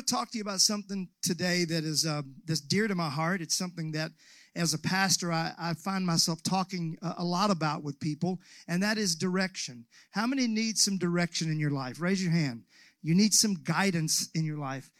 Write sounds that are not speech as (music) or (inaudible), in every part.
to talk to you about something today that is uh, that's dear to my heart. It's something that, as a pastor, I, I find myself talking a, a lot about with people, and that is direction. How many need some direction in your life? Raise your hand. You need some guidance in your life.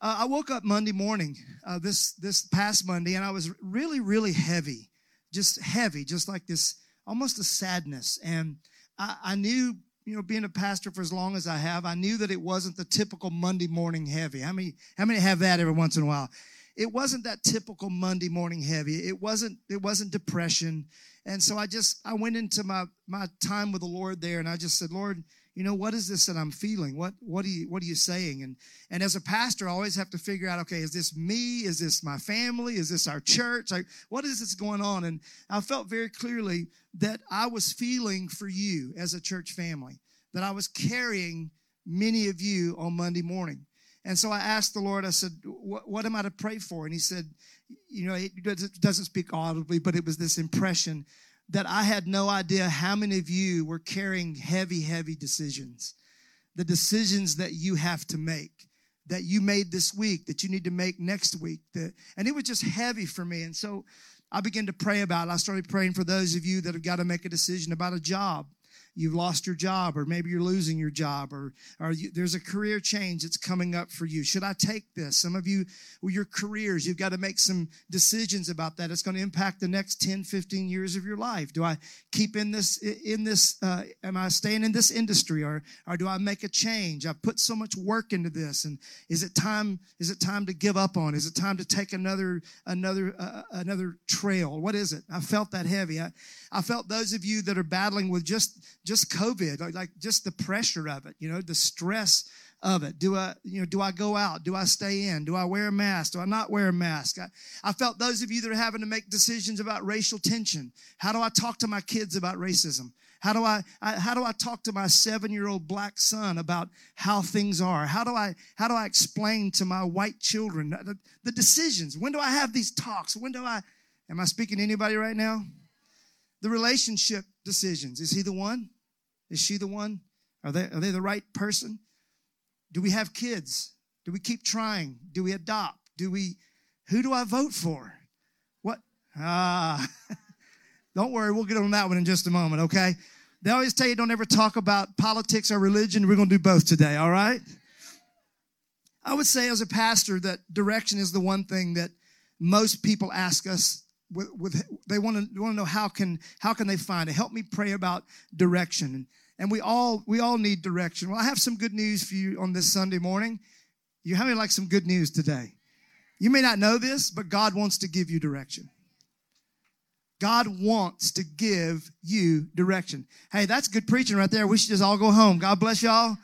Uh, I woke up Monday morning, uh, this this past Monday, and I was really, really heavy, just heavy, just like this, almost a sadness. And I, I knew you know, being a pastor for as long as I have, I knew that it wasn't the typical Monday morning heavy. How many, how many have that every once in a while? It wasn't that typical Monday morning heavy. It wasn't, it wasn't depression. And so I just, I went into my, my time with the Lord there and I just said, Lord, you know, what is this that I'm feeling? What, what are you, what are you saying? And, and as a pastor, I always have to figure out, okay, is this me? Is this my family? Is this our church? Like, what is this going on? And I felt very clearly that I was feeling for you as a church family, that I was carrying many of you on Monday morning. And so I asked the Lord, I said, what, what am I to pray for? And he said, you know, it doesn't speak audibly, but it was this impression that I had no idea how many of you were carrying heavy, heavy decisions. The decisions that you have to make, that you made this week, that you need to make next week. That, and it was just heavy for me. And so I began to pray about it. I started praying for those of you that have got to make a decision about a job you've lost your job, or maybe you're losing your job, or, or you, there's a career change that's coming up for you. Should I take this? Some of you, with your careers, you've got to make some decisions about that. It's going to impact the next 10, 15 years of your life. Do I keep in this, in this, uh, am I staying in this industry, or, or do I make a change? I've put so much work into this, and is it time, is it time to give up on? Is it time to take another, another, uh, another trail? What is it? I felt that heavy. I, I felt those of you that are battling with just just COVID, like, like just the pressure of it, you know, the stress of it. Do I, you know, do I go out? Do I stay in? Do I wear a mask? Do I not wear a mask? I, I felt those of you that are having to make decisions about racial tension. How do I talk to my kids about racism? How do I, I how do I talk to my seven-year-old black son about how things are? How do I how do I explain to my white children the, the decisions? When do I have these talks? When do I am I speaking to anybody right now? The relationship decisions. Is he the one? Is she the one? Are they, are they the right person? Do we have kids? Do we keep trying? Do we adopt? Do we, who do I vote for? What? Ah, (laughs) don't worry, we'll get on that one in just a moment, okay? They always tell you don't ever talk about politics or religion. We're going to do both today, all right? I would say as a pastor that direction is the one thing that most people ask us with, with they want to want to know how can how can they find it? Help me pray about direction. And, we all we all need direction. Well i have some good news for you on this sunday morning. You have like some good news today? You may not know this but god wants to give you direction. God wants to give you direction. Hey that's good preaching right there. We should just all go home. God bless y'all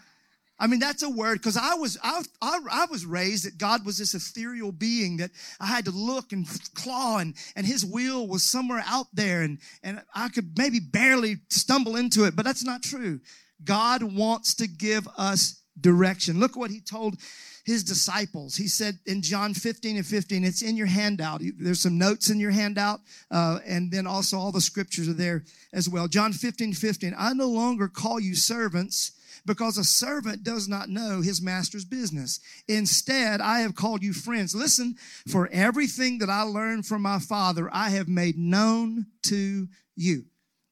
I mean, that's a word because I was I, I, I, was raised that God was this ethereal being that I had to look and claw and, and his will was somewhere out there and, and I could maybe barely stumble into it, but that's not true. God wants to give us direction. Look what he told his disciples. He said in John 15 and 15, it's in your handout. There's some notes in your handout, uh, and then also all the scriptures are there as well. John 15, 15, I no longer call you servants because a servant does not know his master's business. Instead, I have called you friends. Listen, for everything that I learned from my father, I have made known to you.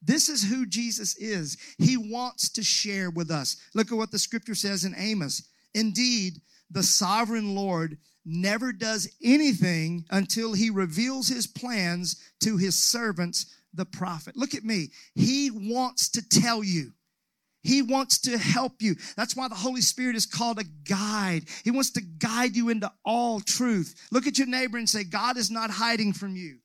This is who Jesus is. He wants to share with us. Look at what the scripture says in Amos. Indeed, the sovereign Lord never does anything until he reveals his plans to his servants, the prophet. Look at me. He wants to tell you. He wants to help you. That's why the Holy Spirit is called a guide. He wants to guide you into all truth. Look at your neighbor and say, God is not hiding from you.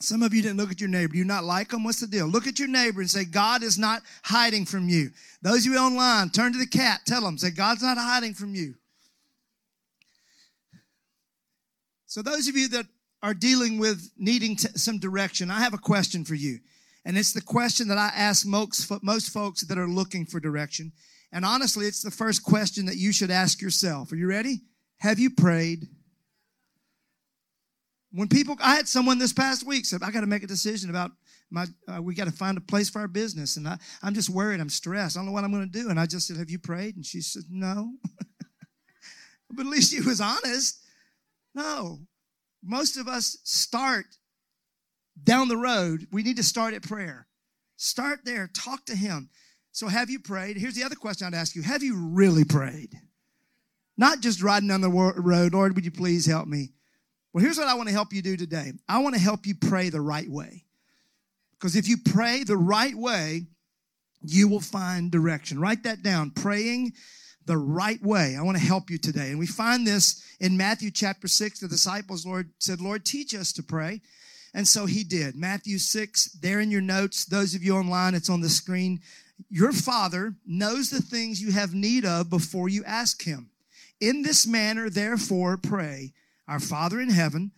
Some of you didn't look at your neighbor. You not like them? What's the deal? Look at your neighbor and say, God is not hiding from you. Those of you online, turn to the cat. Tell them, say, God's not hiding from you. So, those of you that are dealing with needing t- some direction, I have a question for you. And it's the question that I ask most, most folks that are looking for direction. And honestly, it's the first question that you should ask yourself. Are you ready? Have you prayed? When people, I had someone this past week said, I got to make a decision about my, uh, we got to find a place for our business. And I, I'm just worried. I'm stressed. I don't know what I'm going to do. And I just said, Have you prayed? And she said, No. (laughs) but at least she was honest. No. Most of us start down the road. We need to start at prayer. Start there. Talk to Him. So, have you prayed? Here's the other question I'd ask you Have you really prayed? Not just riding down the road, Lord, would you please help me? Well, here's what I want to help you do today I want to help you pray the right way. Because if you pray the right way, you will find direction. Write that down. Praying the right way. I want to help you today. And we find this in Matthew chapter 6. The disciples, Lord, said, Lord, teach us to pray. And so he did. Matthew 6, there in your notes, those of you online, it's on the screen. Your Father knows the things you have need of before you ask Him. In this manner, therefore, pray, Our Father in heaven,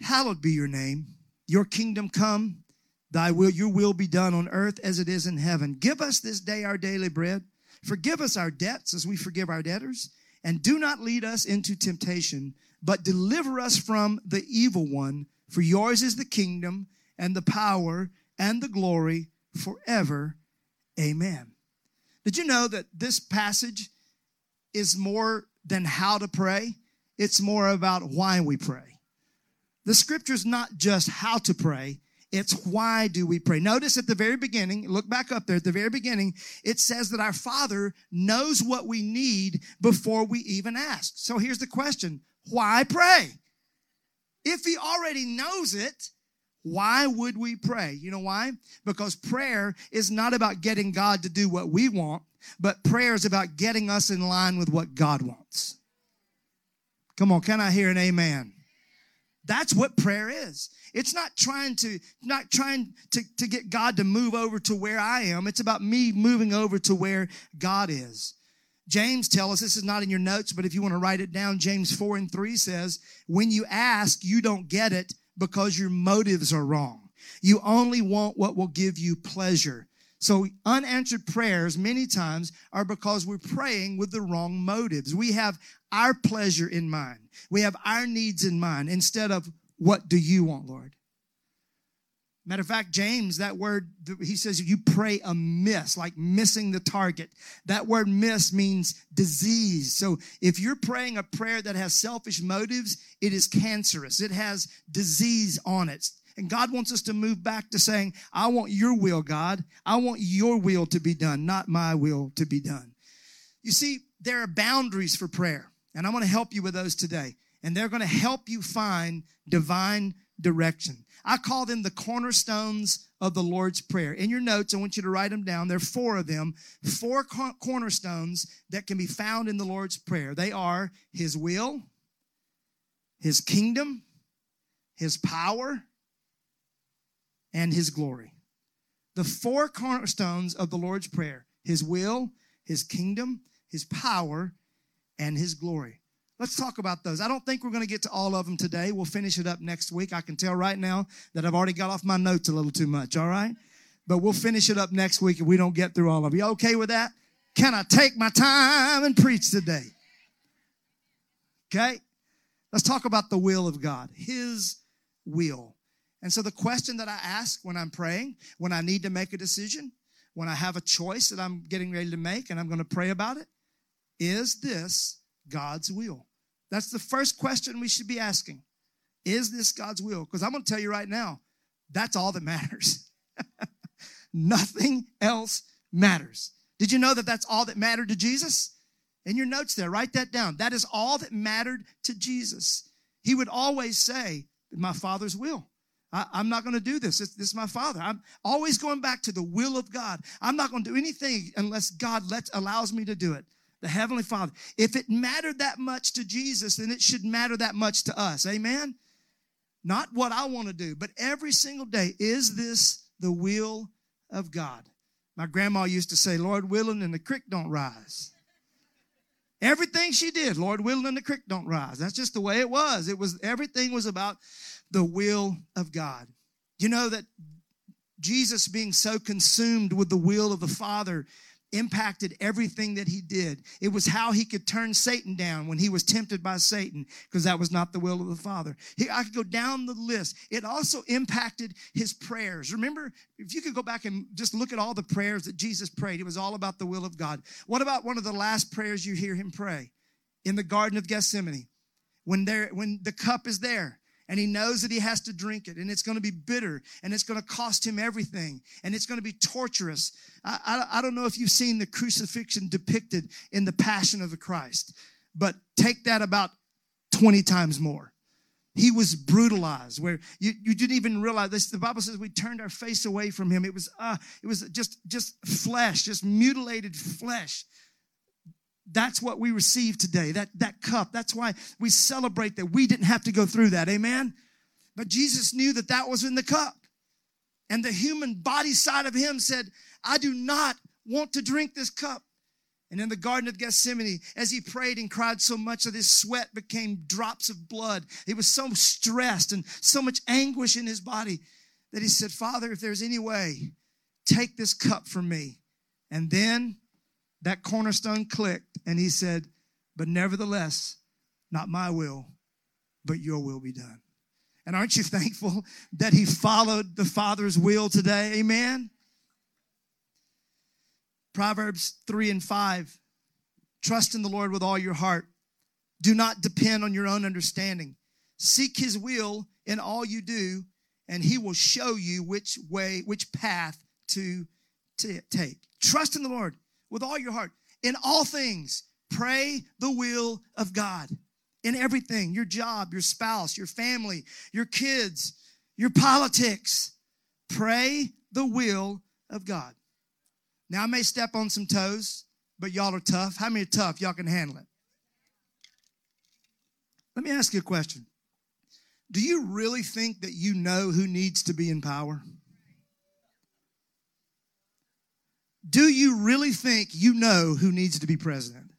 hallowed be your name. Your kingdom come, thy will, your will be done on earth as it is in heaven. Give us this day our daily bread. Forgive us our debts as we forgive our debtors. And do not lead us into temptation, but deliver us from the evil one. For yours is the kingdom and the power and the glory forever Amen. Did you know that this passage is more than how to pray? It's more about why we pray. The scripture is not just how to pray, it's why do we pray. Notice at the very beginning, look back up there at the very beginning, it says that our Father knows what we need before we even ask. So here's the question why pray? If He already knows it, why would we pray? You know why? Because prayer is not about getting God to do what we want, but prayer is about getting us in line with what God wants. Come on, can I hear an amen? That's what prayer is. It's not trying to not trying to, to get God to move over to where I am. It's about me moving over to where God is. James tells us this is not in your notes, but if you want to write it down, James 4 and 3 says, When you ask, you don't get it because your motives are wrong. You only want what will give you pleasure. So unanswered prayers many times are because we're praying with the wrong motives. We have our pleasure in mind. We have our needs in mind instead of what do you want, Lord? Matter of fact, James, that word, he says you pray amiss, like missing the target. That word miss means disease. So if you're praying a prayer that has selfish motives, it is cancerous. It has disease on it. And God wants us to move back to saying, I want your will, God. I want your will to be done, not my will to be done. You see, there are boundaries for prayer, and I want to help you with those today. And they're going to help you find divine direction. I call them the cornerstones of the Lord's Prayer. In your notes, I want you to write them down. There are four of them, four cornerstones that can be found in the Lord's Prayer. They are His will, His kingdom, His power, and His glory. The four cornerstones of the Lord's Prayer His will, His kingdom, His power, and His glory. Let's talk about those. I don't think we're going to get to all of them today. We'll finish it up next week. I can tell right now that I've already got off my notes a little too much, all right? But we'll finish it up next week if we don't get through all of you. Okay with that? Can I take my time and preach today? Okay? Let's talk about the will of God, His will. And so the question that I ask when I'm praying, when I need to make a decision, when I have a choice that I'm getting ready to make and I'm going to pray about it, is this God's will? That's the first question we should be asking. Is this God's will? Because I'm going to tell you right now, that's all that matters. (laughs) Nothing else matters. Did you know that that's all that mattered to Jesus? In your notes there, write that down. That is all that mattered to Jesus. He would always say, My Father's will. I, am not going to do this. This, this is my Father. I'm always going back to the will of God. I'm not going to do anything unless God lets, allows me to do it the Heavenly Father. If it mattered that much to Jesus, then it should matter that much to us. Amen? Not what I want to do, but every single day, is this the will of God? My grandma used to say, Lord willing, and the creek don't rise. Everything she did, Lord willing, and the creek don't rise. That's just the way it was. It was everything was about the will of God. You know that Jesus being so consumed with the will of the Father, impacted everything that he did. It was how he could turn Satan down when he was tempted by Satan, because that was not the will of the Father. He, I could go down the list. It also impacted his prayers. Remember, if you could go back and just look at all the prayers that Jesus prayed, it was all about the will of God. What about one of the last prayers you hear him pray in the Garden of Gethsemane? When there, when the cup is there, and he knows that he has to drink it and it's going to be bitter and it's going to cost him everything and it's going to be torturous. I, I, I, don't know if you've seen the crucifixion depicted in the passion of the christ but take that about 20 times more. He was brutalized where you, you didn't even realize this. The bible says we turned our face away from him. It was uh it was just just flesh just mutilated flesh that's what we receive today, that, that cup. That's why we celebrate that we didn't have to go through that. Amen? But Jesus knew that that was in the cup. And the human body side of him said, I do not want to drink this cup. And in the Garden of Gethsemane, as he prayed and cried so much that his sweat became drops of blood, he was so stressed and so much anguish in his body that he said, Father, if there's any way, take this cup from me. And then that cornerstone clicked and he said, But nevertheless, not my will, but your will be done. And aren't you (laughs) thankful that he followed the Father's will today? Amen. Proverbs 3 and 5. Trust in the Lord with all your heart. Do not depend on your own understanding. Seek his will in all you do, and he will show you which way, which path to, to take. Trust in the Lord with all your heart. In all things, pray the will of God. In everything, your job, your spouse, your family, your kids, your politics, pray the will of God. Now, I may step on some toes, but y'all are tough. How many are tough? Y'all can handle it. Let me ask you a question. Do you really think that you know who needs to be in power? Do you really think you know who needs to be president?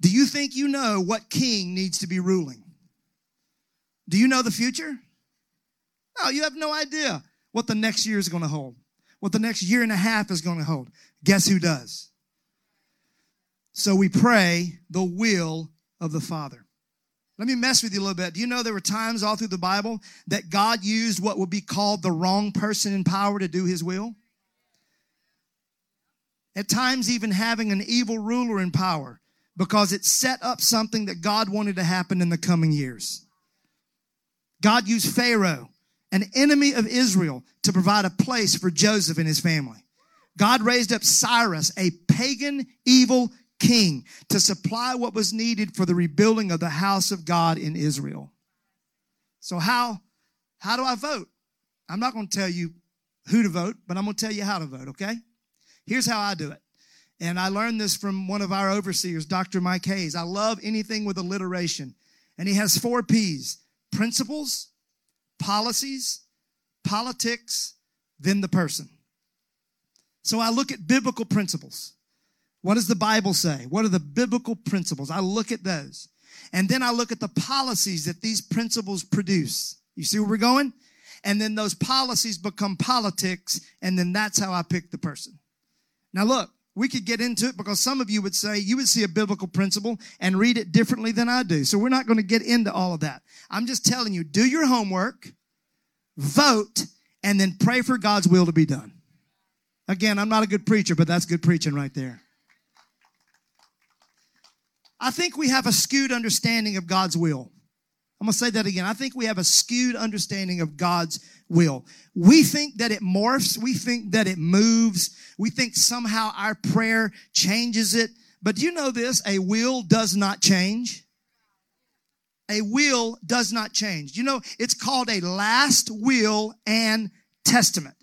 Do you think you know what king needs to be ruling? Do you know the future? No, you have no idea what the next year is going to hold, what the next year and a half is going to hold. Guess who does? So we pray the will of the Father. Let me mess with you a little bit. Do you know there were times all through the Bible that God used what would be called the wrong person in power to do his will? At times even having an evil ruler in power because it set up something that God wanted to happen in the coming years. God used Pharaoh, an enemy of Israel, to provide a place for Joseph and his family. God raised up Cyrus, a pagan, evil king, to supply what was needed for the rebuilding of the house of God in Israel. So how, how do I vote? I'm not going to tell you who to vote, but I'm going to tell you how to vote, okay? Here's how I do it. And I learned this from one of our overseers, Dr. Mike Hayes. I love anything with alliteration. And he has four P's principles, policies, politics, then the person. So I look at biblical principles. What does the Bible say? What are the biblical principles? I look at those. And then I look at the policies that these principles produce. You see where we're going? And then those policies become politics, and then that's how I pick the person. Now, look, we could get into it because some of you would say you would see a biblical principle and read it differently than I do. So we're not going to get into all of that. I'm just telling you, do your homework, vote, and then pray for God's will to be done. Again, I'm not a good preacher, but that's good preaching right there. I think we have a skewed understanding of God's will. I'm going to say that again. I think we have a skewed understanding of God's will. We think that it morphs. We think that it moves. We think somehow our prayer changes it. But do you know this? A will does not change. A will does not change. You know, it's called a last will and testament.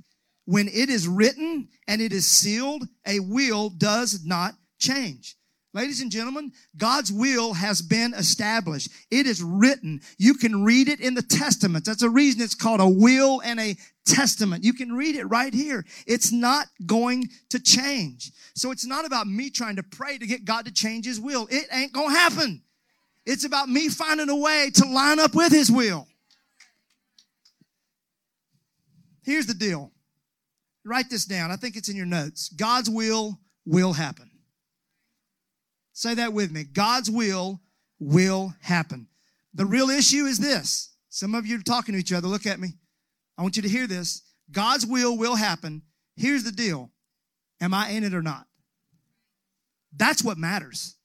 When it is written and it is sealed, a will does not change. Ladies and gentlemen, God's will has been established. It is written. You can read it in the Testament. That's a reason it's called a will and a testament. You can read it right here. It's not going to change. So it's not about me trying to pray to get God to change his will. It ain't going to happen. It's about me finding a way to line up with his will. Here's the deal. Write this down. I think it's in your notes. God's will will happen. Say that with me. God's will will happen. The real issue is this. Some of you are talking to each other. Look at me. I want you to hear this. God's will will happen. Here's the deal. Am I in it or not? That's what matters.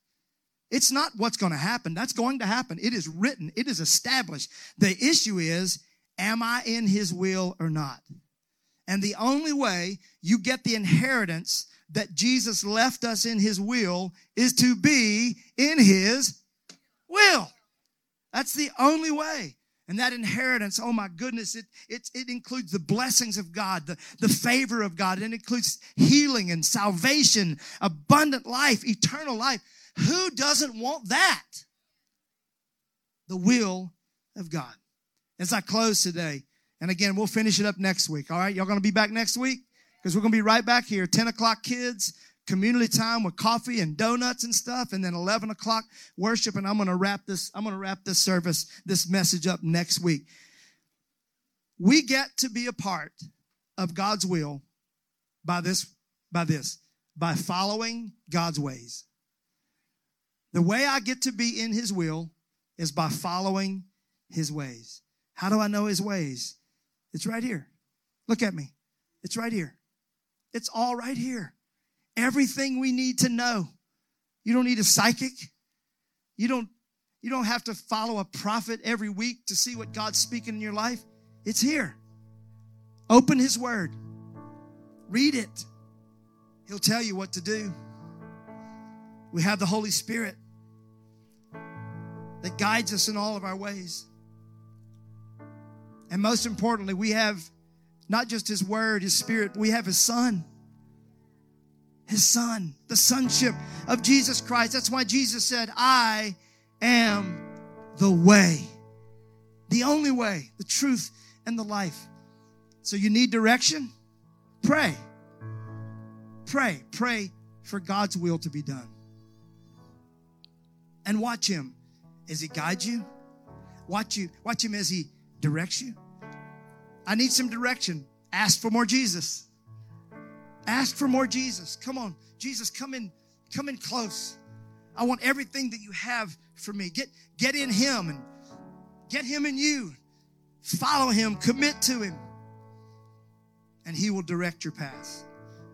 It's not what's going to happen. That's going to happen. It is written. It is established. The issue is, am I in his will or not? And the only way you get the inheritance that Jesus left us in his will is to be in his will. That's the only way. And that inheritance, oh my goodness, it, it, it includes the blessings of God, the, the favor of God. It includes healing and salvation, abundant life, eternal life. Who doesn't want that? The will of God. As I close today, and again, we'll finish it up next week. All right. Y'all going to be back next week? Because we're going to be right back here. 10 o'clock kids, community time with coffee and donuts and stuff. And then 11 o'clock worship. And I'm going to wrap this, I'm going to wrap this service, this message up next week. We get to be a part of God's will by this, by this, by following God's ways. The way I get to be in his will is by following his ways. How do I know his ways? It's right here. Look at me. It's right here. It's all right here. Everything we need to know. You don't need a psychic. You don't you don't have to follow a prophet every week to see what God's speaking in your life. It's here. Open his word. Read it. He'll tell you what to do. We have the Holy Spirit that guides us in all of our ways. And most importantly, we have not just His Word, His Spirit, we have His Son. His Son, the sonship of Jesus Christ. That's why Jesus said, I am the way, the only way, the truth, and the life. So you need direction? Pray. Pray. Pray for God's will to be done. And watch Him as He guides you. Watch you, watch Him as He directs you. I need some direction. Ask for more Jesus. Ask for more Jesus. Come on, Jesus, come in, come in close. I want everything that you have for me. Get get in him and get him in you. Follow him, commit to him. And he will direct your path.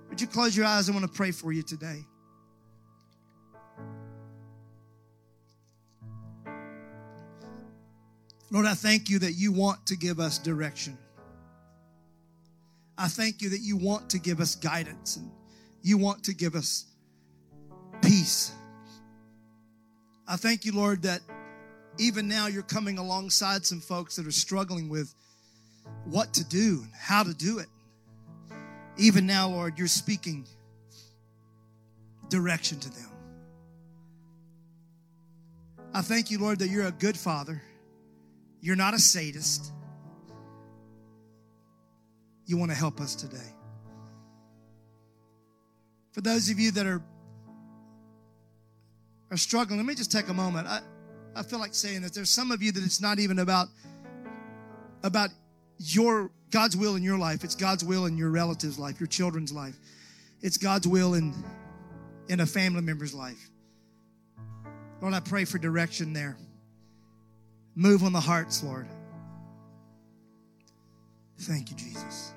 Would you close your eyes? I want to pray for you today. Lord, I thank you that you want to give us direction. I thank you that you want to give us guidance and you want to give us peace. I thank you, Lord, that even now you're coming alongside some folks that are struggling with what to do and how to do it. Even now, Lord, you're speaking direction to them. I thank you, Lord, that you're a good father. You're not a sadist you want to help us today. For those of you that are are struggling, let me just take a moment. I, I feel like saying that there's some of you that it's not even about about your God's will in your life. It's God's will in your relative's life, your children's life. It's God's will in in a family member's life. Lord, I pray for direction there. Move on the hearts, Lord. Thank you, Jesus.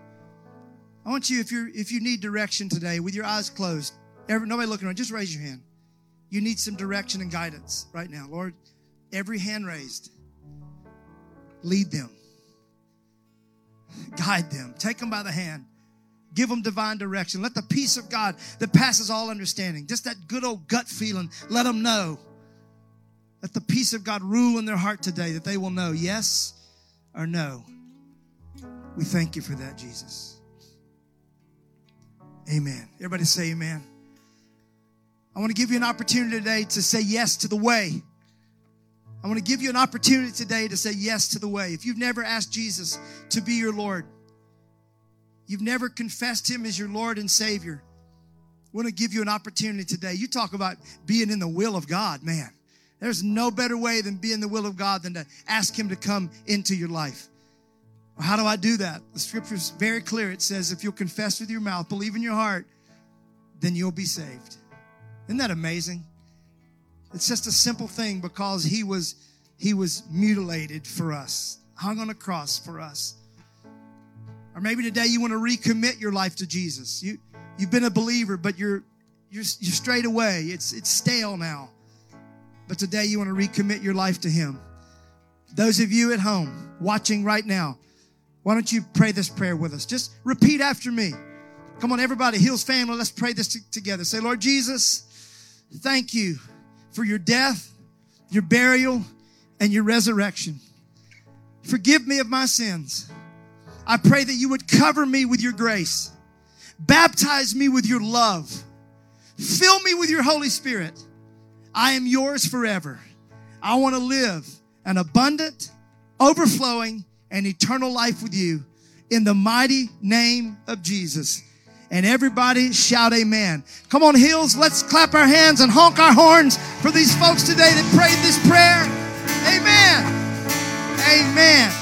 I want you, if you if you need direction today, with your eyes closed, every, nobody looking around, just raise your hand. You need some direction and guidance right now, Lord. Every hand raised, lead them, guide them, take them by the hand, give them divine direction. Let the peace of God that passes all understanding, just that good old gut feeling, let them know. Let the peace of God rule in their heart today that they will know yes or no. We thank you for that, Jesus. Amen. Everybody say amen. I want to give you an opportunity today to say yes to the way. I want to give you an opportunity today to say yes to the way. If you've never asked Jesus to be your Lord, you've never confessed Him as your Lord and Savior, I want to give you an opportunity today. You talk about being in the will of God, man. There's no better way than being in the will of God than to ask Him to come into your life. How do I do that? The scripture is very clear. It says, if you'll confess with your mouth, believe in your heart, then you'll be saved. Isn't that amazing? It's just a simple thing because he was he was mutilated for us, hung on a cross for us. Or maybe today you want to recommit your life to Jesus. You you've been a believer, but you're you're you're straight away. It's it's stale now. But today you want to recommit your life to him. Those of you at home watching right now, why don't you pray this prayer with us? Just repeat after me. Come on, everybody, Hills family, let's pray this t- together. Say, Lord Jesus, thank you for your death, your burial, and your resurrection. Forgive me of my sins. I pray that you would cover me with your grace, baptize me with your love, fill me with your Holy Spirit. I am yours forever. I want to live an abundant, overflowing, and eternal life with you in the mighty name of Jesus. And everybody shout amen. Come on, Hills, let's clap our hands and honk our horns for these folks today that prayed this prayer. Amen. Amen.